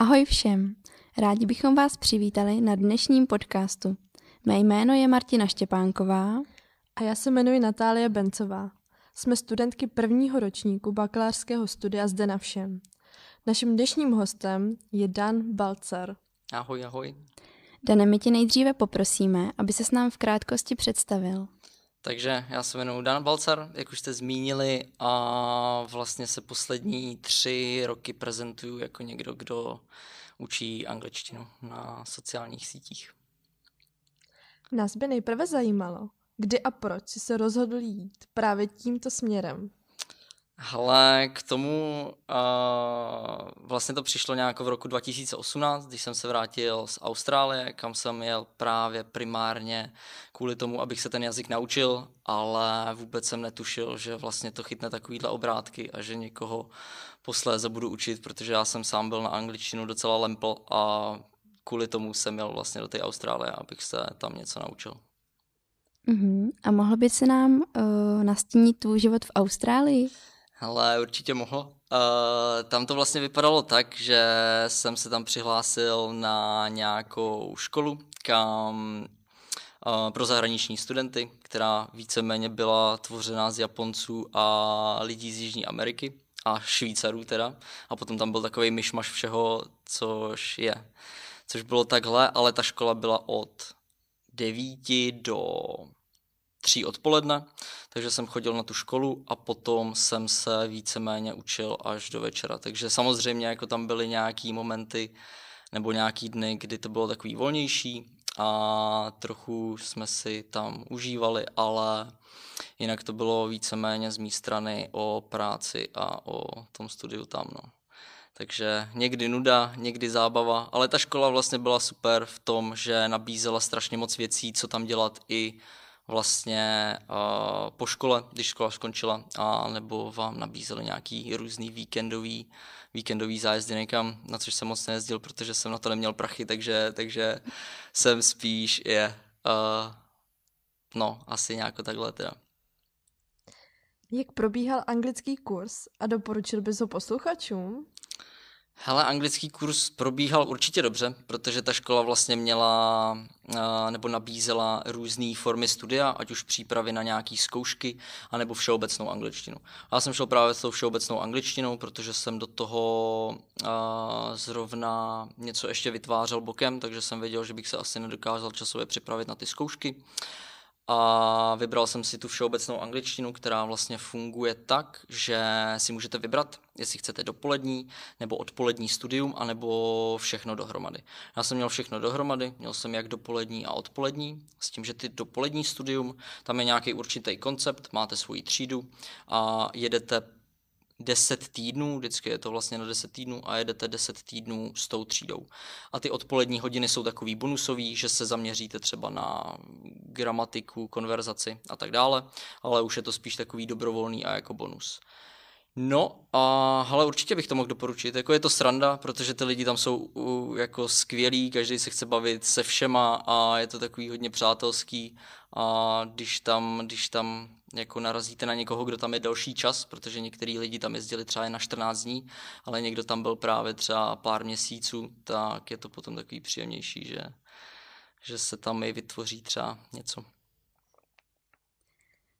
Ahoj všem! Rádi bychom vás přivítali na dnešním podcastu. Mé jméno je Martina Štěpánková. A já se jmenuji Natálie Bencová. Jsme studentky prvního ročníku bakalářského studia zde na všem. Naším dnešním hostem je Dan Balcar. Ahoj, ahoj. Dane, my tě nejdříve poprosíme, aby se s nám v krátkosti představil. Takže já se jmenuji Dan Balcar, jak už jste zmínili, a vlastně se poslední tři roky prezentuju jako někdo, kdo učí angličtinu na sociálních sítích. Nás by nejprve zajímalo, kdy a proč jsi se rozhodl jít právě tímto směrem. Ale k tomu uh, vlastně to přišlo nějak v roku 2018, když jsem se vrátil z Austrálie, kam jsem jel právě primárně kvůli tomu, abych se ten jazyk naučil, ale vůbec jsem netušil, že vlastně to chytne takovýhle obrátky a že někoho posléze budu učit, protože já jsem sám byl na angličtinu docela lempl a kvůli tomu jsem jel vlastně do té Austrálie, abych se tam něco naučil. Uh-huh. A mohl by se nám uh, nastínit tvůj život v Austrálii? Ale určitě mohl. Uh, tam to vlastně vypadalo tak, že jsem se tam přihlásil na nějakou školu, kam uh, pro zahraniční studenty, která víceméně byla tvořená z Japonců a lidí z Jižní Ameriky a Švýcarů teda. A potom tam byl takový myšmaš všeho, což je. Což bylo takhle, ale ta škola byla od 9 do 3 odpoledne, takže jsem chodil na tu školu a potom jsem se víceméně učil až do večera. Takže samozřejmě jako tam byly nějaký momenty nebo nějaký dny, kdy to bylo takový volnější a trochu jsme si tam užívali, ale jinak to bylo víceméně z mé strany o práci a o tom studiu tam. No. Takže někdy nuda, někdy zábava, ale ta škola vlastně byla super v tom, že nabízela strašně moc věcí, co tam dělat i vlastně uh, po škole, když škola skončila, a nebo vám nabízeli nějaký různý víkendový, víkendový zájezdy někam, na což jsem moc nejezdil, protože jsem na to neměl prachy, takže, takže jsem spíš je, uh, no, asi nějak takhle teda. Jak probíhal anglický kurz a doporučil bys ho posluchačům? Hele, anglický kurz probíhal určitě dobře, protože ta škola vlastně měla nebo nabízela různé formy studia, ať už přípravy na nějaké zkoušky, anebo všeobecnou angličtinu. Já jsem šel právě s tou všeobecnou angličtinou, protože jsem do toho zrovna něco ještě vytvářel bokem, takže jsem věděl, že bych se asi nedokázal časově připravit na ty zkoušky a vybral jsem si tu všeobecnou angličtinu, která vlastně funguje tak, že si můžete vybrat, jestli chcete dopolední nebo odpolední studium, anebo všechno dohromady. Já jsem měl všechno dohromady, měl jsem jak dopolední a odpolední, s tím, že ty dopolední studium, tam je nějaký určitý koncept, máte svoji třídu a jedete 10 týdnů, vždycky je to vlastně na 10 týdnů a jedete 10 týdnů s tou třídou. A ty odpolední hodiny jsou takový bonusový, že se zaměříte třeba na gramatiku, konverzaci a tak dále, ale už je to spíš takový dobrovolný a jako bonus. No a hele, určitě bych to mohl doporučit. Jako je to sranda, protože ty lidi tam jsou jako skvělí, každý se chce bavit se všema a je to takový hodně přátelský a když tam, když tam jako narazíte na někoho, kdo tam je delší čas, protože některý lidi tam jezdili třeba na 14 dní, ale někdo tam byl právě třeba pár měsíců, tak je to potom takový příjemnější, že, že se tam i vytvoří třeba něco.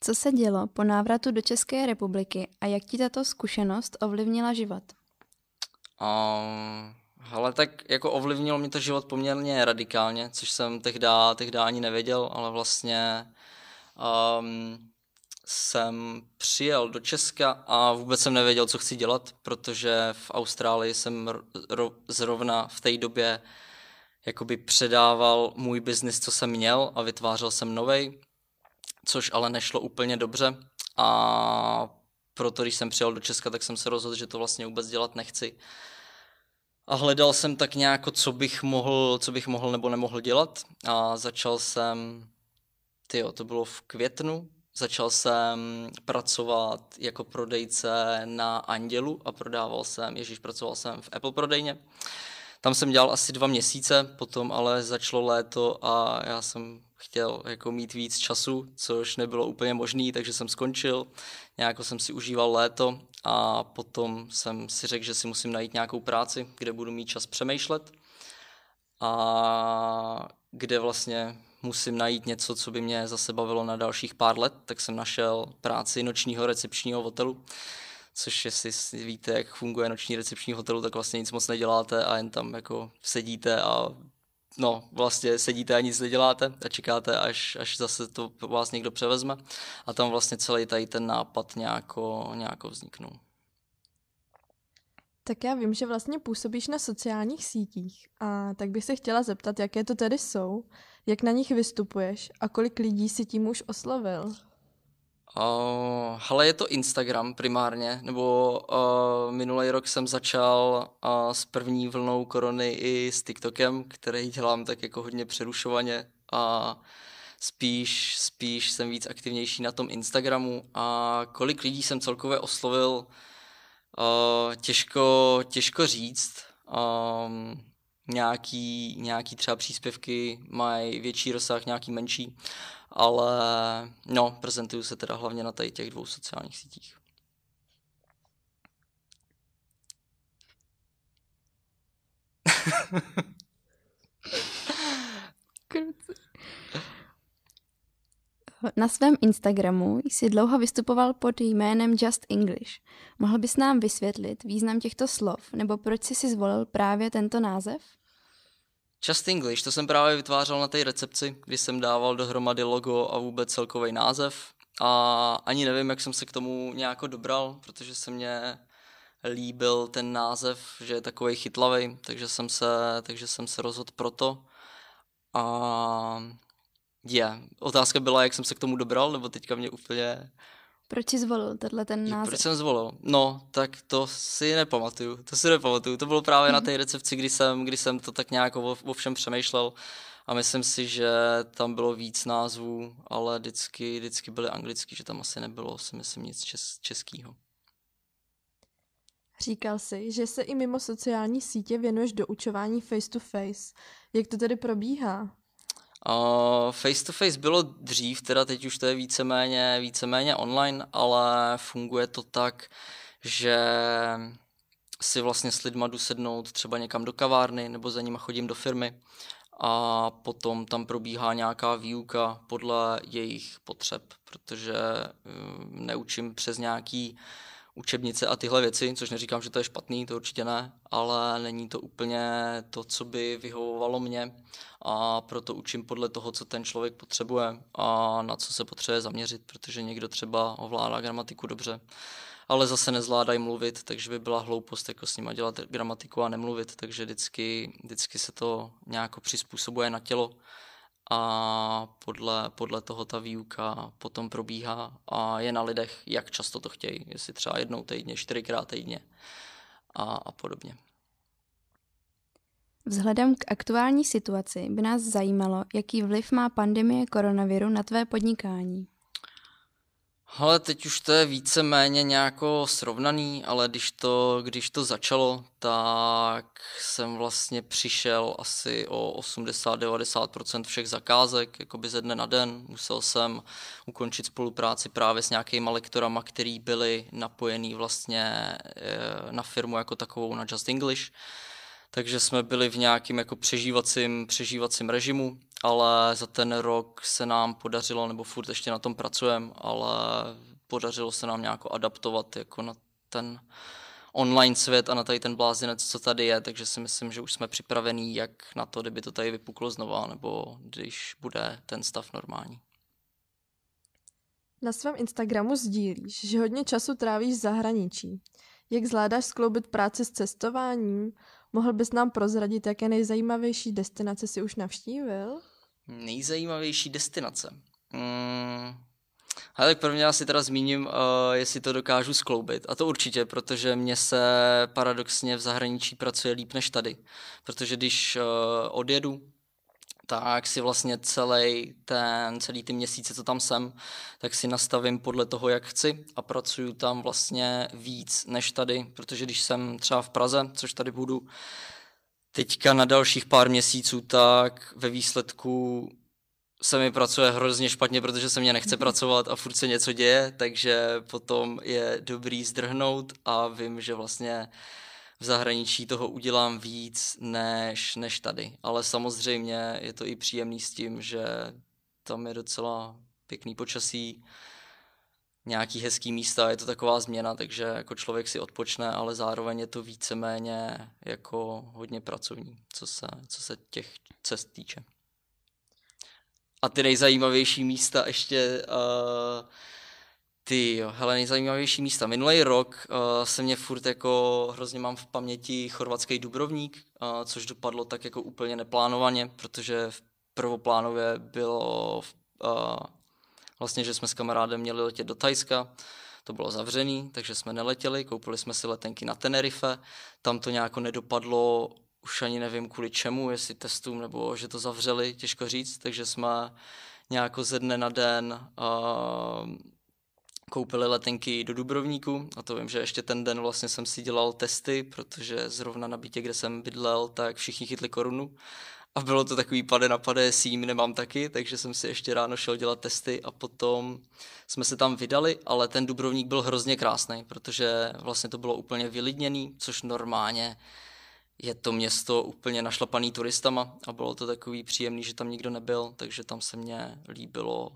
Co se dělo po návratu do České republiky a jak ti tato zkušenost ovlivnila život? Um, ale tak jako ovlivnilo mě to život poměrně radikálně, což jsem tehdy, tehdy ani nevěděl, ale vlastně um, jsem přijel do Česka a vůbec jsem nevěděl, co chci dělat, protože v Austrálii jsem zrovna v té době jakoby předával můj biznis, co jsem měl a vytvářel jsem novej, což ale nešlo úplně dobře. A proto, když jsem přijel do Česka, tak jsem se rozhodl, že to vlastně vůbec dělat nechci. A hledal jsem tak nějak, co bych mohl, co bych mohl nebo nemohl dělat. A začal jsem, tyjo, to bylo v květnu, začal jsem pracovat jako prodejce na Andělu a prodával jsem, ježíš, pracoval jsem v Apple prodejně Tam jsem dělal asi dva měsíce, potom ale začalo léto a já jsem chtěl jako mít víc času, což nebylo úplně možné, takže jsem skončil. Nějak jsem si užíval léto a potom jsem si řekl, že si musím najít nějakou práci, kde budu mít čas přemýšlet a kde vlastně musím najít něco, co by mě zase bavilo na dalších pár let, tak jsem našel práci nočního recepčního hotelu, což jestli víte, jak funguje noční recepční hotelu, tak vlastně nic moc neděláte a jen tam jako sedíte a no, vlastně sedíte a nic neděláte a čekáte, až, až zase to vás někdo převezme a tam vlastně celý tady ten nápad nějako, nějako vzniknul. Tak já vím, že vlastně působíš na sociálních sítích a tak bych se chtěla zeptat, jaké to tedy jsou, jak na nich vystupuješ a kolik lidí si tím už oslovil? Uh, ale je to Instagram primárně, nebo uh, minulý rok jsem začal uh, s první vlnou korony i s TikTokem, který dělám tak jako hodně přerušovaně a spíš, spíš jsem víc aktivnější na tom Instagramu a kolik lidí jsem celkově oslovil, uh, těžko, těžko říct. Um, nějaký, nějaký třeba příspěvky mají větší rozsah, nějaký menší, ale no, prezentuju se teda hlavně na tady těch dvou sociálních sítích. Na svém Instagramu jsi dlouho vystupoval pod jménem Just English. Mohl bys nám vysvětlit význam těchto slov, nebo proč jsi si zvolil právě tento název? Just English, to jsem právě vytvářel na té recepci, kdy jsem dával dohromady logo a vůbec celkový název. A ani nevím, jak jsem se k tomu nějak dobral, protože se mě líbil ten název, že je takový chytlavý, takže jsem se, takže jsem se rozhodl proto. A je, yeah. otázka byla, jak jsem se k tomu dobral, nebo teďka mě úplně proč jsi zvolil tenhle ten název? Proč jsem zvolil? No, tak to si nepamatuju. To si nepamatuju. To bylo právě na té recepci, kdy jsem, kdy jsem to tak nějak o, o všem přemýšlel a myslím si, že tam bylo víc názvů, ale vždycky, vždycky byly anglický, že tam asi nebylo, si myslím, nic čes, českýho. Říkal jsi, že se i mimo sociální sítě věnuješ do učování face to face. Jak to tedy probíhá? Face to face bylo dřív, teda teď už to je víceméně, víceméně online, ale funguje to tak, že si vlastně s lidma jdu sednout třeba někam do kavárny nebo za nima chodím do firmy a potom tam probíhá nějaká výuka podle jejich potřeb, protože uh, neučím přes nějaký učebnice a tyhle věci, což neříkám, že to je špatný, to určitě ne, ale není to úplně to, co by vyhovovalo mě a proto učím podle toho, co ten člověk potřebuje a na co se potřebuje zaměřit, protože někdo třeba ovládá gramatiku dobře, ale zase nezvládají mluvit, takže by byla hloupost jako s nima dělat gramatiku a nemluvit, takže vždycky, vždycky se to nějak přizpůsobuje na tělo a podle, podle toho ta výuka potom probíhá a je na lidech, jak často to chtějí, jestli třeba jednou týdně, čtyřikrát týdně a, a podobně. Vzhledem k aktuální situaci by nás zajímalo, jaký vliv má pandemie koronaviru na tvé podnikání. Ale teď už to je více-méně nějako srovnaný, ale když to, když to začalo, tak jsem vlastně přišel asi o 80-90% všech zakázek, jakoby ze dne na den. Musel jsem ukončit spolupráci právě s nějakýma lektorama, který byli napojený vlastně eh, na firmu jako takovou, na Just English takže jsme byli v nějakým jako přežívacím, přežívacím režimu, ale za ten rok se nám podařilo, nebo furt ještě na tom pracujeme, ale podařilo se nám nějak adaptovat jako na ten online svět a na tady ten blázinec, co tady je, takže si myslím, že už jsme připravení jak na to, kdyby to tady vypuklo znova, nebo když bude ten stav normální. Na svém Instagramu sdílíš, že hodně času trávíš v zahraničí. Jak zvládáš skloubit práci s cestováním? Mohl bys nám prozradit, jaké nejzajímavější destinace si už navštívil? Nejzajímavější destinace? Hmm. Ale prvně já si teda zmíním, uh, jestli to dokážu skloubit. A to určitě, protože mně se paradoxně v zahraničí pracuje líp než tady. Protože když uh, odjedu tak si vlastně celý ten, celý ty měsíce, co tam jsem, tak si nastavím podle toho, jak chci a pracuju tam vlastně víc než tady, protože když jsem třeba v Praze, což tady budu, teďka na dalších pár měsíců, tak ve výsledku se mi pracuje hrozně špatně, protože se mě nechce pracovat a furt se něco děje, takže potom je dobrý zdrhnout a vím, že vlastně v zahraničí toho udělám víc než, než tady. Ale samozřejmě je to i příjemný s tím, že tam je docela pěkný počasí, nějaký hezký místa, je to taková změna, takže jako člověk si odpočne, ale zároveň je to víceméně jako hodně pracovní, co se, co se těch cest týče. A ty nejzajímavější místa ještě, uh, ty jo, hele, nejzajímavější místa. Minulý rok uh, se mě furt jako, hrozně mám v paměti chorvatský Dubrovník, uh, což dopadlo tak jako úplně neplánovaně, protože v prvoplánově bylo uh, vlastně, že jsme s kamarádem měli letět do Tajska, to bylo zavřený, takže jsme neletěli, koupili jsme si letenky na Tenerife, tam to nějak nedopadlo, už ani nevím kvůli čemu, jestli testům nebo že to zavřeli, těžko říct, takže jsme nějak ze dne na den uh, koupili letenky do Dubrovníku a to vím, že ještě ten den vlastně jsem si dělal testy, protože zrovna na bytě, kde jsem bydlel, tak všichni chytli korunu. A bylo to takový pade na pade, jestli jim nemám taky, takže jsem si ještě ráno šel dělat testy a potom jsme se tam vydali, ale ten Dubrovník byl hrozně krásný, protože vlastně to bylo úplně vylidněný, což normálně je to město úplně našlapaný turistama a bylo to takový příjemný, že tam nikdo nebyl, takže tam se mně líbilo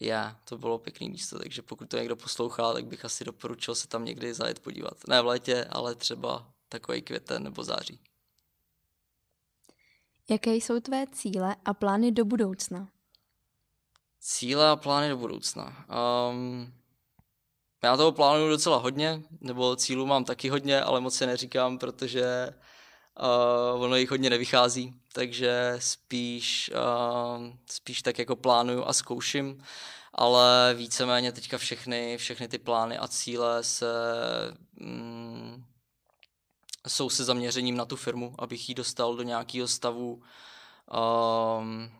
yeah, to bylo pěkný místo, takže pokud to někdo poslouchá, tak bych asi doporučil se tam někdy zajet podívat. Ne v létě, ale třeba takový květen nebo září. Jaké jsou tvé cíle a plány do budoucna? Cíle a plány do budoucna. Um, já toho plánuju docela hodně, nebo cílů mám taky hodně, ale moc se neříkám, protože uh, ono jich hodně nevychází, takže spíš, uh, spíš tak jako plánuju a zkouším, ale víceméně teďka všechny, všechny ty plány a cíle se mm, jsou se zaměřením na tu firmu, abych ji dostal do nějakého stavu, um,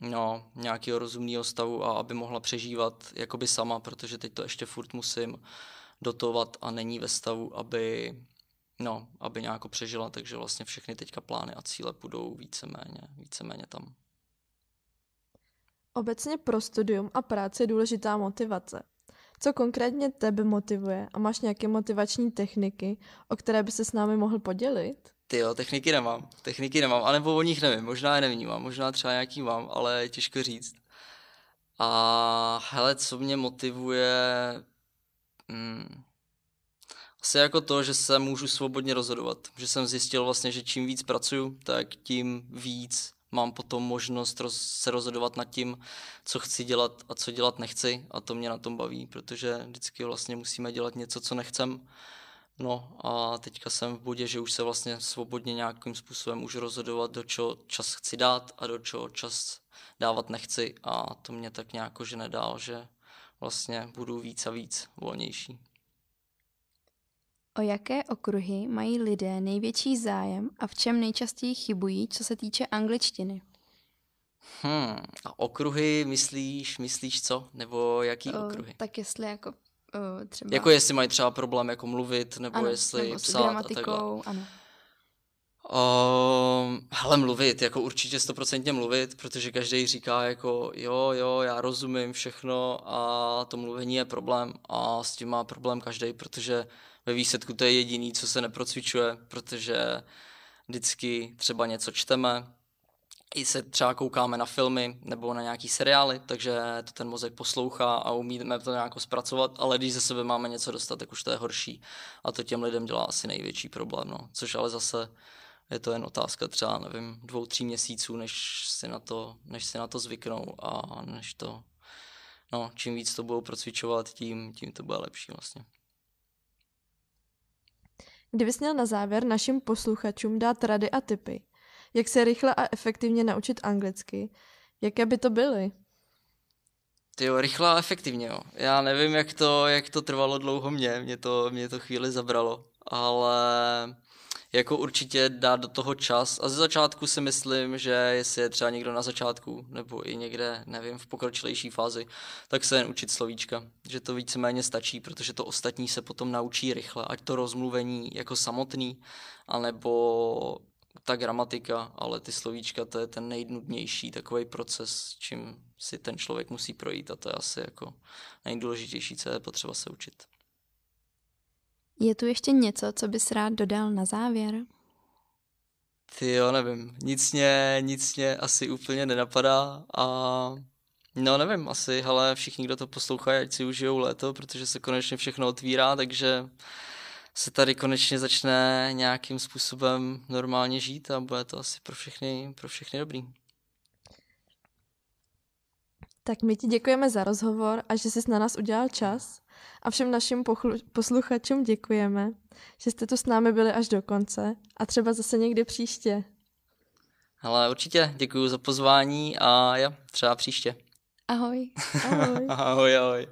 no, nějakého rozumného stavu a aby mohla přežívat jakoby sama, protože teď to ještě furt musím dotovat a není ve stavu, aby, no, aby nějak přežila, takže vlastně všechny teďka plány a cíle půjdou víceméně, víceméně tam. Obecně pro studium a práci je důležitá motivace. Co konkrétně tebe motivuje a máš nějaké motivační techniky, o které by se s námi mohl podělit? Ty jo, techniky nemám. Techniky nemám, anebo o nich nevím. Možná je nevnímám, možná třeba nějaký mám, ale těžko říct. A hele, co mě motivuje... Hmm, asi jako to, že se můžu svobodně rozhodovat. Že jsem zjistil vlastně, že čím víc pracuju, tak tím víc mám potom možnost roz, se rozhodovat nad tím, co chci dělat a co dělat nechci a to mě na tom baví, protože vždycky vlastně musíme dělat něco, co nechcem. No a teďka jsem v bodě, že už se vlastně svobodně nějakým způsobem můžu rozhodovat, do čeho čas chci dát a do čeho čas dávat nechci a to mě tak nějak že nedál, že vlastně budu víc a víc volnější. O jaké okruhy mají lidé největší zájem a v čem nejčastěji chybují, co se týče angličtiny? Hmm, a okruhy myslíš, myslíš co? Nebo jaký o, okruhy? Tak jestli jako o, třeba... Jako jestli mají třeba problém jako mluvit, nebo ano, jestli nebo psát a takhle. ano. Uh, hele, mluvit, jako určitě stoprocentně mluvit, protože každý říká jako jo, jo, já rozumím všechno a to mluvení je problém a s tím má problém každý, protože ve výsledku to je jediný, co se neprocvičuje, protože vždycky třeba něco čteme, i se třeba koukáme na filmy nebo na nějaký seriály, takže to ten mozek poslouchá a umíme to nějak zpracovat, ale když ze sebe máme něco dostat, tak už to je horší. A to těm lidem dělá asi největší problém, no. což ale zase je to jen otázka třeba, nevím, dvou, tří měsíců, než si na to, než si na to zvyknou a než to, no, čím víc to budou procvičovat, tím, tím to bude lepší vlastně. Kdybys měl na závěr našim posluchačům dát rady a tipy, jak se rychle a efektivně naučit anglicky, jaké by to byly? Ty jo, rychle a efektivně, jo. Já nevím, jak to, jak to trvalo dlouho mě, mě to, mě to chvíli zabralo, ale jako určitě dát do toho čas. A ze začátku si myslím, že jestli je třeba někdo na začátku, nebo i někde, nevím, v pokročilejší fázi, tak se jen učit slovíčka. Že to víceméně stačí, protože to ostatní se potom naučí rychle, ať to rozmluvení jako samotný, anebo ta gramatika, ale ty slovíčka, to je ten nejnudnější takový proces, čím si ten člověk musí projít a to je asi jako nejdůležitější, co je potřeba se učit. Je tu ještě něco, co bys rád dodal na závěr? Ty jo, nevím. Nic mě, nic mě asi úplně nenapadá a no nevím, asi, ale všichni, kdo to poslouchají, ať si užijou léto, protože se konečně všechno otvírá, takže se tady konečně začne nějakým způsobem normálně žít a bude to asi pro všechny, pro všechny dobrý. Tak my ti děkujeme za rozhovor a že jsi na nás udělal čas. A všem našim posluchačům děkujeme, že jste tu s námi byli až do konce a třeba zase někdy příště. Ale určitě děkuji za pozvání a jo, třeba příště. Ahoj. Ahoj. ahoj, ahoj.